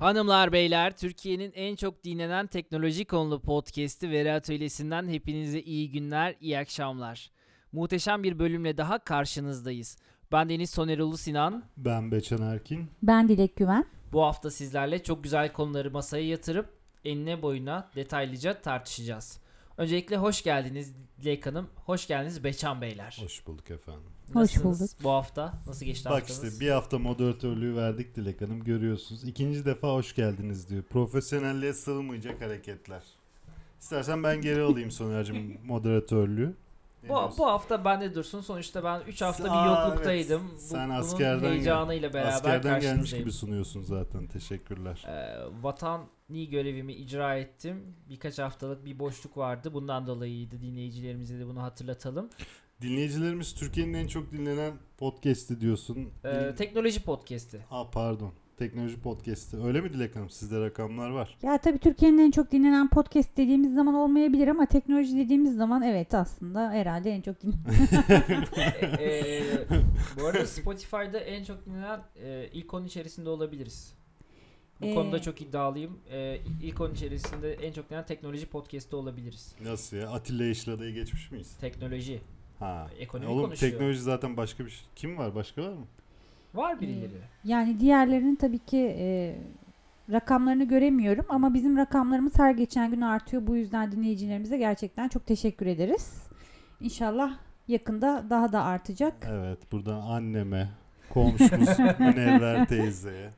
Hanımlar beyler Türkiye'nin en çok dinlenen teknoloji konulu podcast'i Veri Atölyesi'nden hepinize iyi günler, iyi akşamlar. Muhteşem bir bölümle daha karşınızdayız. Ben Deniz Sonerulu Sinan. Ben Beçen Erkin. Ben Dilek Güven. Bu hafta sizlerle çok güzel konuları masaya yatırıp enine boyuna detaylıca tartışacağız. Öncelikle hoş geldiniz Dilek Hanım. Hoş geldiniz Beçan Beyler. Hoş bulduk efendim. Hoş Nasılsınız bulduk. Bu hafta nasıl geçti Bak haftanız? işte bir hafta moderatörlüğü verdik Dilek Hanım görüyorsunuz. İkinci defa hoş geldiniz diyor. Profesyonelliğe sığmayacak hareketler. İstersen ben geri alayım Soner'cim moderatörlüğü. Ne Bu, diyorsun? bu hafta bende dursun. Sonuçta ben 3 hafta bir Aa, yokluktaydım. evet. Bu- Sen bunun askerden gel- heyecanıyla beraber Askerden gelmiş karşınızdayım. gibi sunuyorsun zaten. Teşekkürler. Ee, vatani görevimi icra ettim. Birkaç haftalık bir boşluk vardı. Bundan dolayıydı. Dinleyicilerimize de bunu hatırlatalım. Dinleyicilerimiz Türkiye'nin en çok dinlenen podcast'i diyorsun. Ee, Dil- teknoloji podcast'i. Aa pardon. Teknoloji podcast'i. Öyle mi Dilek Hanım? Sizde rakamlar var. Ya tabii Türkiye'nin en çok dinlenen podcast dediğimiz zaman olmayabilir ama teknoloji dediğimiz zaman evet aslında herhalde en çok dinlenen. Ee, bu arada Spotify'da en çok dinlenen e, ilk 10 içerisinde olabiliriz. Bu Ee, konuda çok iddialıyım. Ee, ilk 10 içerisinde en çok dinlenen teknoloji podcast'i olabiliriz. Nasıl ya? Atilla Yeşil adayı geçmiş miyiz? Teknoloji. Ha. Ekonomi Oğlum konuşuyor. teknoloji zaten başka bir şey. Kim var? Başka var mı? Var birileri. Yani diğerlerinin tabii ki e, rakamlarını göremiyorum ama bizim rakamlarımız her geçen gün artıyor. Bu yüzden dinleyicilerimize gerçekten çok teşekkür ederiz. İnşallah yakında daha da artacak. Evet. Buradan anneme, komşumuz Münevver teyzeye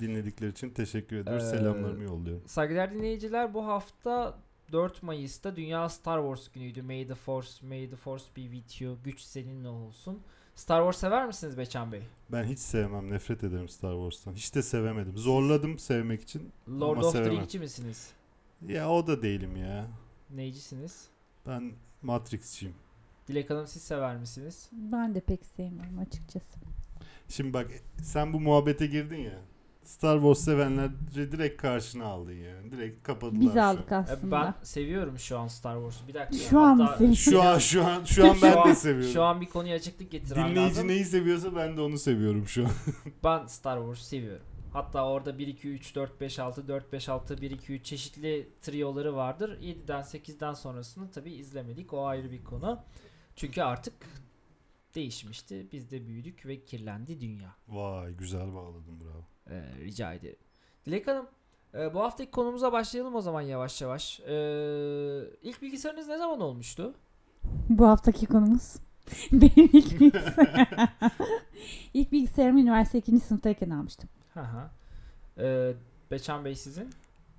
dinledikleri için teşekkür ediyoruz. Ee, Selamlarımı yolluyorum. Saygıdeğer dinleyiciler bu hafta 4 Mayıs'ta Dünya Star Wars günüydü. May the Force, May the Force be with you. Güç seninle olsun. Star Wars sever misiniz Beçan Bey? Ben hiç sevmem. Nefret ederim Star Wars'tan. Hiç de sevemedim. Zorladım sevmek için. Lord Ama of the sevemem. Rings'ci misiniz? Ya o da değilim ya. Neycisiniz? Ben Matrix'çiyim. Dilek Hanım siz sever misiniz? Ben de pek sevmiyorum açıkçası. Şimdi bak sen bu muhabbete girdin ya. Star Wars sevenleri direkt karşına aldın yani. Direkt kapadılar. Biz şu an. aldık Ee, aslında. Ben seviyorum şu an Star Wars'u. Bir dakika. Şu an mı seviyorsun? Şu an şu an şu an şu ben de seviyorum. Şu an bir konuya açıklık getirmem Dinleyici lazım. neyi seviyorsa ben de onu seviyorum şu an. Ben Star Wars'u seviyorum. Hatta orada 1 2 3 4 5 6 4 5 6 1 2 3 çeşitli triyoları vardır. 7'den 8'den sonrasını tabi izlemedik. O ayrı bir konu. Çünkü artık değişmişti. Biz de büyüdük ve kirlendi dünya. Vay güzel bağladın bravo. Ee, rica ederim. Dilek Hanım, e, bu haftaki konumuza başlayalım o zaman yavaş yavaş. Ee, ilk bilgisayarınız ne zaman olmuştu? Bu haftaki konumuz benim ilk bilgisayarım. ilk bilgisayarımı üniversite 2. sınıftayken almıştım. Hı hı. Ee, Beçan Bey sizin?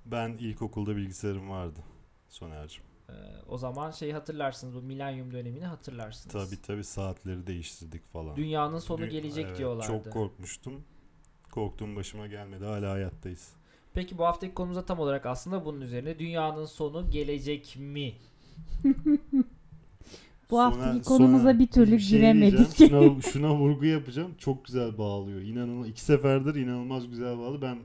Ben ilkokulda bilgisayarım vardı Soner'cim. Ee, o zaman şeyi hatırlarsınız bu milenyum dönemini hatırlarsınız. Tabi tabi saatleri değiştirdik falan. Dünyanın sonu Dü- gelecek evet, diyorlardı. Çok korkmuştum. Korktuğum başıma gelmedi. Hala hayattayız. Peki bu haftaki konumuza tam olarak aslında bunun üzerine dünyanın sonu gelecek mi? Bu haftaki konumuza bir türlü bir şey giremedik. Şuna, şuna vurgu yapacağım. Çok güzel bağlıyor. İnanılmaz. iki seferdir inanılmaz güzel bağlı. Ben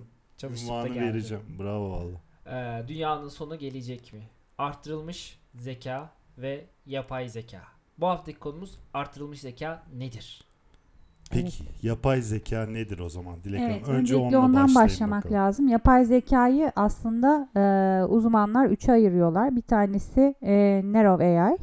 geldi. vereceğim. Bravo valla. Ee, dünyanın sonu gelecek mi? Arttırılmış zeka ve yapay zeka. Bu haftaki konumuz artırılmış zeka nedir? Peki yapay zeka nedir o zaman Dilek Hanım? Evet, Önce öncelikle onunla ondan başlamak bakalım. lazım. Yapay zekayı aslında e, uzmanlar üçe ayırıyorlar. Bir tanesi e, Narrow AI.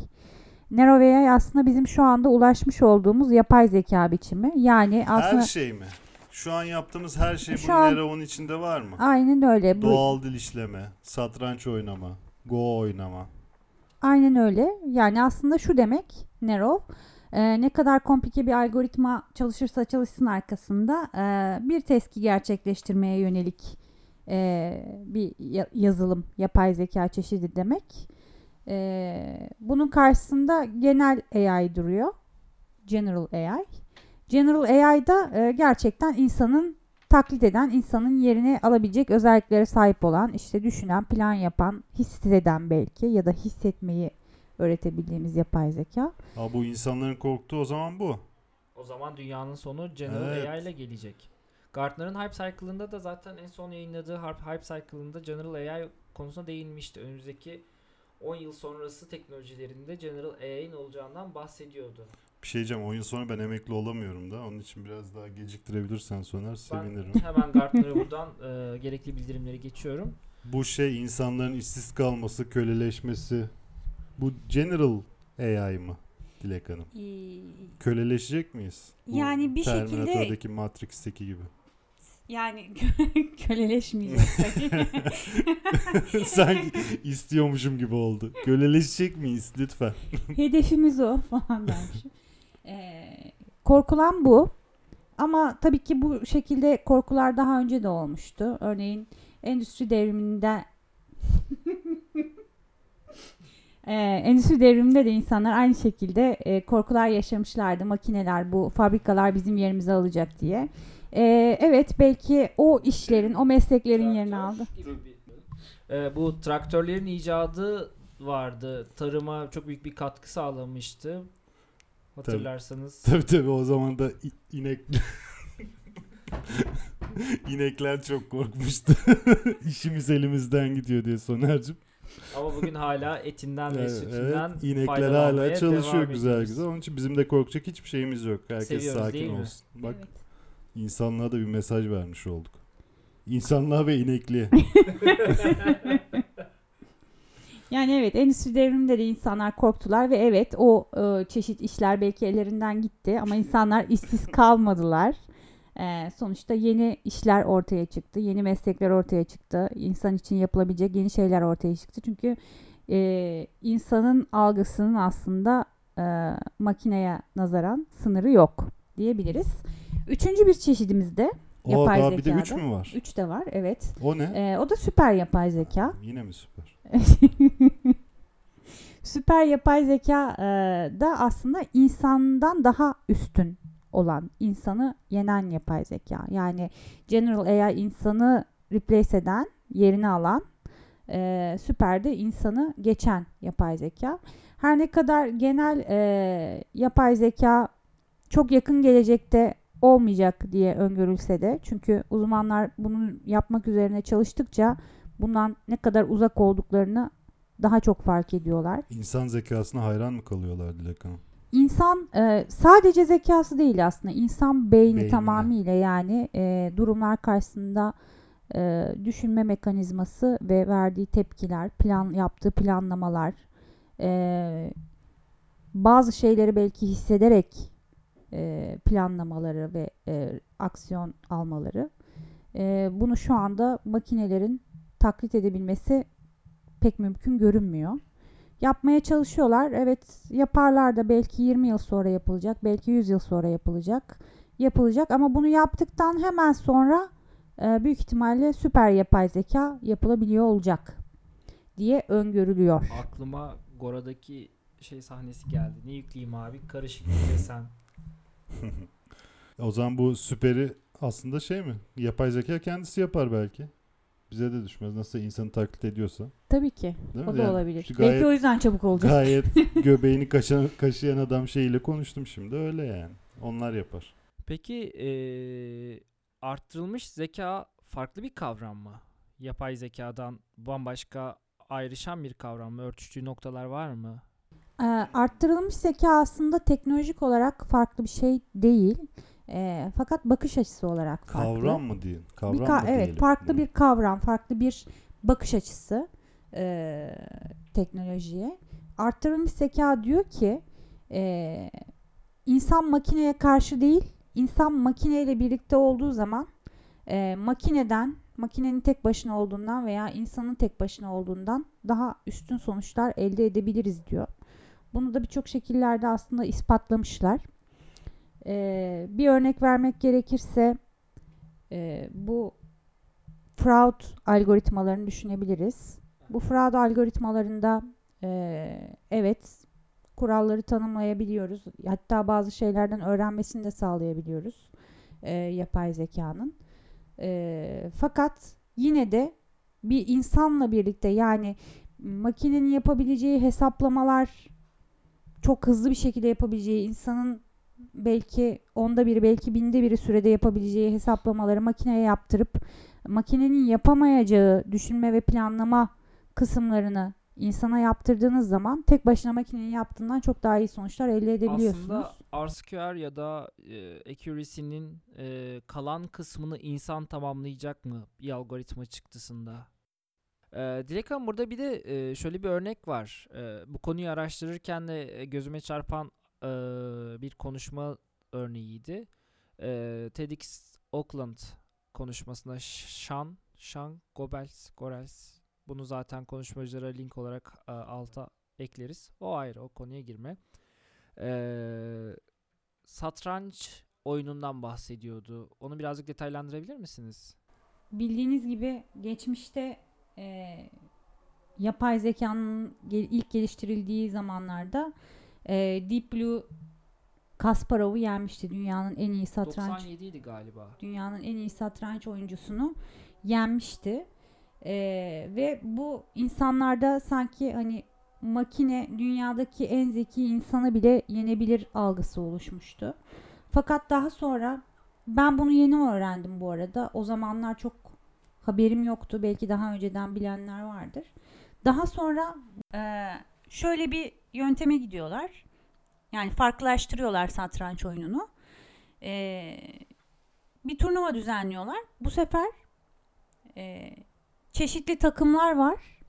Narrow AI aslında bizim şu anda ulaşmış olduğumuz yapay zeka biçimi. Yani aslında Her şey mi? Şu an yaptığımız her şey Şu bu an- içinde var mı? aynen öyle. Bu, Doğal dil işleme, satranç oynama, go oynama. Aynen öyle. Yani aslında şu demek Narrow. e, ne kadar komplike bir algoritma çalışırsa çalışsın arkasında e, bir testi gerçekleştirmeye yönelik e, bir ya- yazılım, yapay zeka çeşidi demek. E, bunun karşısında genel AI duruyor. General AI. General AI'da e, gerçekten insanın taklit eden, insanın yerini alabilecek özelliklere sahip olan, işte düşünen, plan yapan, hisseden belki ya da hissetmeyi öğretebildiğimiz yapay zeka. Ha bu insanların korktuğu o zaman bu. O zaman dünyanın sonu General Evet. AI ile gelecek. Gartner'ın Hype Cycle'ında da zaten en son yayınladığı Hype Cycle'ında General AI konusuna değinmişti. Önümüzdeki 10 yıl sonrası teknolojilerinde General AI'nin olacağından bahsediyordu. Bir şey diyeceğim oyun sonu ben emekli olamıyorum da onun için biraz daha geciktirebilirsen Soner Ben sevinirim. hemen Gartner'a buradan e, gerekli bildirimleri geçiyorum. Bu şey insanların işsiz kalması, köleleşmesi. Bu general AI mı Dilek Hanım? Köleleşecek miyiz? Bu Yani bir şekilde- Terminator'daki Matrix'teki gibi. Yani köleleşmeyecek tabii. Sanki istiyormuşum gibi oldu. Köleleşecek miyiz lütfen? Hedefimiz o falan dermiş. Ee, korkulan bu. Ama tabii ki bu şekilde korkular daha önce de olmuştu. Örneğin endüstri devriminde Ee, endüstri devriminde de insanlar aynı şekilde e, korkular yaşamışlardı. Makineler, bu fabrikalar bizim yerimizi alacak diye. Ee, evet belki o işlerin, o mesleklerin yerini aldı. E, bu traktörlerin icadı vardı. Tarıma çok büyük bir katkı sağlamıştı. Hatırlarsanız. Tabii tabii o zaman da inek İnekler çok korkmuştu. İşimiz elimizden gidiyor diye Soner'cim. Ama bugün hala etinden ve sütünden evet, inekler hala çalışıyor devam güzel ediyoruz. güzel. Onun için bizim de korkacak hiçbir şeyimiz yok. Herkes Seviyoruz, değil sakin mi? olsun. Bak Evet. insanlığa da bir mesaj vermiş olduk. İnsanlığa ve inekliğe. Yani evet endüstri devriminde de insanlar korktular ve evet o e, çeşit işler belki ellerinden gitti ama insanlar işsiz kalmadılar. E, sonuçta yeni işler ortaya çıktı, yeni meslekler ortaya çıktı, insan için yapılabilecek yeni şeyler ortaya çıktı. Çünkü e, insanın algısının aslında e, makineye nazaran sınırı yok diyebiliriz. Üçüncü bir çeşidimiz de O Yapay daha bir de 3 zekada. mü var? üç de var evet. O ne? E, o da süper yapay zeka. Yine mi süper? Süper yapay zeka e, da aslında insandan daha üstün olan, insanı yenen yapay zeka. Yani General AI insanı replace eden, yerini alan, e, süper de insanı geçen yapay zeka. Her ne kadar genel e, yapay zeka çok yakın gelecekte olmayacak diye öngörülse de çünkü uzmanlar bunu yapmak üzerine çalıştıkça bundan ne kadar uzak olduklarını daha çok fark ediyorlar. İnsan zekasına hayran mı kalıyorlar Dilek Hanım? İnsan e, sadece zekası değil aslında insan beyni Beynine. tamamıyla yani e, durumlar karşısında e, düşünme mekanizması ve verdiği tepkiler, plan yaptığı planlamalar, e, bazı şeyleri belki hissederek e, planlamaları ve e, aksiyon almaları. E, bunu şu anda makinelerin taklit edebilmesi pek mümkün görünmüyor. Yapmaya çalışıyorlar. Evet yaparlar da belki 20 yıl sonra yapılacak, belki 100 yıl sonra yapılacak. Yapılacak ama bunu yaptıktan hemen sonra e, büyük ihtimalle süper yapay zeka yapılabiliyor olacak diye öngörülüyor. Aklıma Gora'daki şey sahnesi geldi. Ne yükleyeyim abi? Karışık desen. O zaman bu süperi aslında şey mi? Yapay zeka kendisi yapar belki. Bize de düşmez. Nasıl insanı taklit ediyorsa. Tabii ki. Değil O mi? da Yani olabilir. gayet- Belki o yüzden çabuk olacak. Gayet göbeğini kaşıyan, kaşıyan adam şeyiyle konuştum şimdi. Öyle yani. Onlar yapar. Peki eee, arttırılmış zeka farklı bir kavram mı? Yapay zekadan bambaşka ayrışan bir kavram mı? Örtüştüğü noktalar var mı? Ee, arttırılmış zeka aslında teknolojik olarak farklı bir şey değil. Ee, fakat bakış açısı olarak farklı. Kavram mı diye? Kavram bir ka- mı evet farklı bir kavram, farklı bir bakış açısı e, teknolojiye. Arttırılmış zeka diyor ki e, insan makineye karşı değil, insan makineyle birlikte olduğu zaman e, makineden, makinenin tek başına olduğundan veya insanın tek başına olduğundan daha üstün sonuçlar elde edebiliriz diyor. Bunu da birçok şekillerde aslında ispatlamışlar. E, bir örnek vermek gerekirse e, bu fraud algoritmalarını düşünebiliriz. Bu fraud algoritmalarında e, evet kuralları tanımlayabiliyoruz. Hatta bazı şeylerden öğrenmesini de sağlayabiliyoruz e, yapay zekanın. E, fakat yine de bir insanla birlikte yani makinenin yapabileceği hesaplamalar çok hızlı bir şekilde yapabileceği insanın belki onda biri belki binde biri sürede yapabileceği hesaplamaları makineye yaptırıp makinenin yapamayacağı düşünme ve planlama kısımlarını insana yaptırdığınız zaman tek başına makinenin yaptığından çok daha iyi sonuçlar elde edebiliyorsunuz. Aslında RSQR ya da e, accuracy'nin e, kalan kısmını insan tamamlayacak mı bir algoritma çıktısında? E, Dilek Hanım burada bir de e, şöyle bir örnek var. E, bu konuyu araştırırken de e, gözüme çarpan e, bir konuşma örneğiydi. E, TEDx Oakland konuşmasında Sean, Sean Gobels, Gorels bunu zaten konuşmacılara link olarak e, alta ekleriz. O ayrı o konuya girme. Ee, satranç oyunundan bahsediyordu. Onu birazcık detaylandırabilir misiniz? Bildiğiniz gibi geçmişte e, yapay zekanın gel- ilk geliştirildiği zamanlarda e, Deep Blue Kasparov'u yenmişti dünyanın en iyi satranç 97 idi galiba. dünyanın en iyi satranç oyuncusunu yenmişti. Ee, ve bu insanlarda sanki hani makine dünyadaki en zeki insanı bile yenebilir algısı oluşmuştu. Fakat daha sonra ben bunu yeni öğrendim bu arada. O zamanlar çok haberim yoktu. Belki daha önceden bilenler vardır. Daha sonra e, şöyle bir yönteme gidiyorlar. Yani farklılaştırıyorlar satranç oyununu. Eee bir turnuva düzenliyorlar. Bu sefer e, çeşitli takımlar var.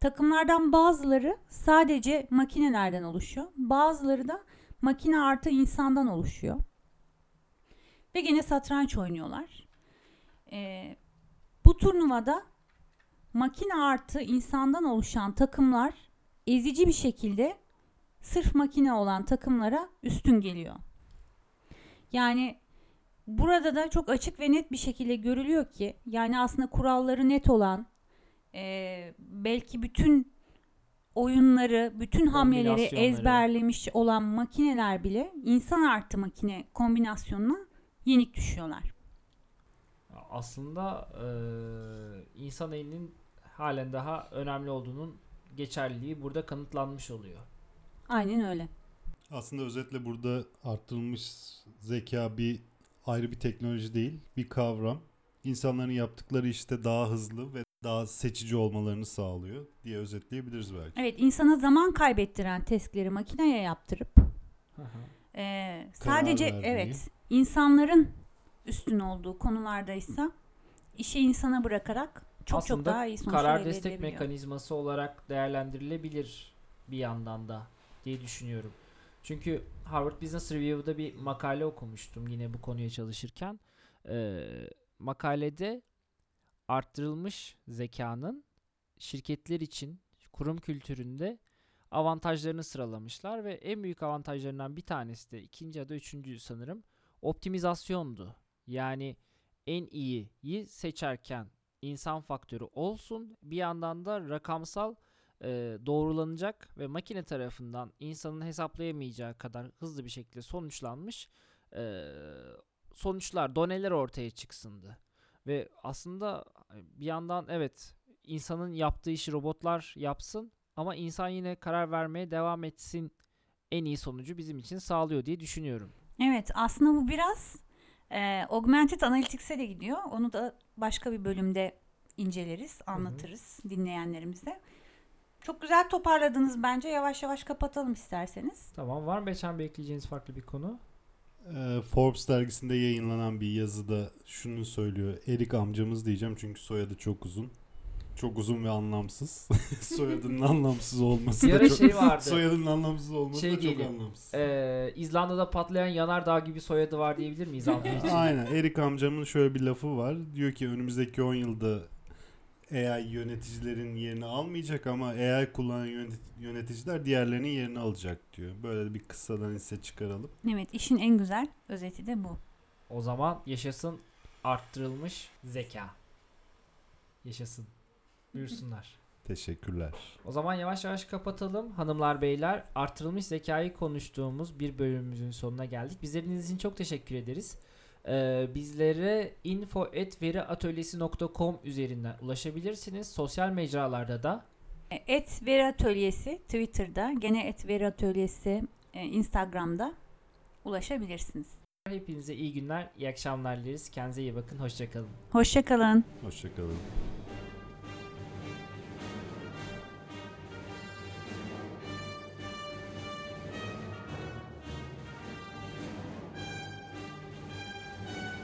Takımlardan bazıları sadece makinelerden oluşuyor. Bazıları da makine artı insandan oluşuyor. Ve gene satranç oynuyorlar. E, bu turnuvada makine artı insandan oluşan takımlar ezici bir şekilde sırf makine olan takımlara üstün geliyor. Yani Burada da çok açık ve net bir şekilde görülüyor ki yani aslında kuralları net olan e, belki bütün oyunları, bütün hamleleri ezberlemiş olan makineler bile insan artı makine kombinasyonuna yenik düşüyorlar. Aslında eee, insan elinin halen daha önemli olduğunun geçerliliği burada kanıtlanmış oluyor. Aynen öyle. Aslında özetle burada arttırılmış zeka bir ayrı bir teknoloji değil, bir kavram. İnsanların yaptıkları işte daha hızlı ve daha seçici olmalarını sağlıyor diye özetleyebiliriz belki. Evet insana zaman kaybettiren testleri makineye yaptırıp e, sadece vermeyi. evet insanların üstün olduğu konulardaysa işi insana bırakarak çok Aslında çok daha iyi sonuçlar karar elde destek edebiliyor. mekanizması olarak değerlendirilebilir bir yandan da diye düşünüyorum. Çünkü Harvard Business Review'da bir makale okumuştum yine bu konuya çalışırken. Ee, makalede arttırılmış zekanın şirketler için kurum kültüründe avantajlarını sıralamışlar ve en büyük avantajlarından bir tanesi de ikinci ya da üçüncü sanırım optimizasyondu. Yani en iyiyi seçerken insan faktörü olsun. Bir yandan da rakamsal e, doğrulanacak ve makine tarafından insanın hesaplayamayacağı kadar hızlı bir şekilde sonuçlanmış e, sonuçlar, doneler ortaya çıksındı. Ve aslında bir yandan evet insanın yaptığı işi robotlar yapsın ama insan yine karar vermeye devam etsin en iyi sonucu bizim için sağlıyor diye düşünüyorum. Evet aslında bu biraz e, augmented analytics'e de gidiyor. Onu da başka bir bölümde inceleriz, anlatırız dinleyenlerimize. Çok güzel toparladınız bence. Yavaş yavaş kapatalım isterseniz. Tamam var mı Beçen bekleyeceğiniz farklı bir konu? Ee, Forbes dergisinde yayınlanan bir yazıda şunu söylüyor. Erik amcamız diyeceğim çünkü soyadı çok uzun. Çok uzun ve anlamsız. Soyadının anlamsız olması da ara çok... şey vardı. Soyadının anlamsız olması Şey da çok geliyor. anlamsız. Ee, İzlanda'da patlayan yanardağ gibi soyadı var diyebilir miyiz için? Aynen. Erik amcamın şöyle bir lafı var. Diyor ki önümüzdeki 10 yılda AI yöneticilerin yerini almayacak ama AI kullanan yönet- yöneticiler diğerlerinin yerini alacak diyor. Böyle bir kıssadan hisse çıkaralım. Evet işin en güzel özeti de bu. O zaman yaşasın arttırılmış zeka. Yaşasın. Buyursunlar. Teşekkürler. O zaman yavaş yavaş kapatalım. Hanımlar beyler artırılmış zekayı konuştuğumuz bir bölümümüzün sonuna geldik. Bizleriniz için çok teşekkür ederiz. Ee, bizlere info.veriatölyesi.com üzerinden ulaşabilirsiniz. Sosyal mecralarda da Et Veri Atölyesi Twitter'da, gene Et Veri Atölyesi e, Instagram'da ulaşabilirsiniz. hepinize iyi günler, iyi akşamlar dileriz. Kendinize iyi bakın. Hoşçakalın. Hoşçakalın. Hoşçakalın.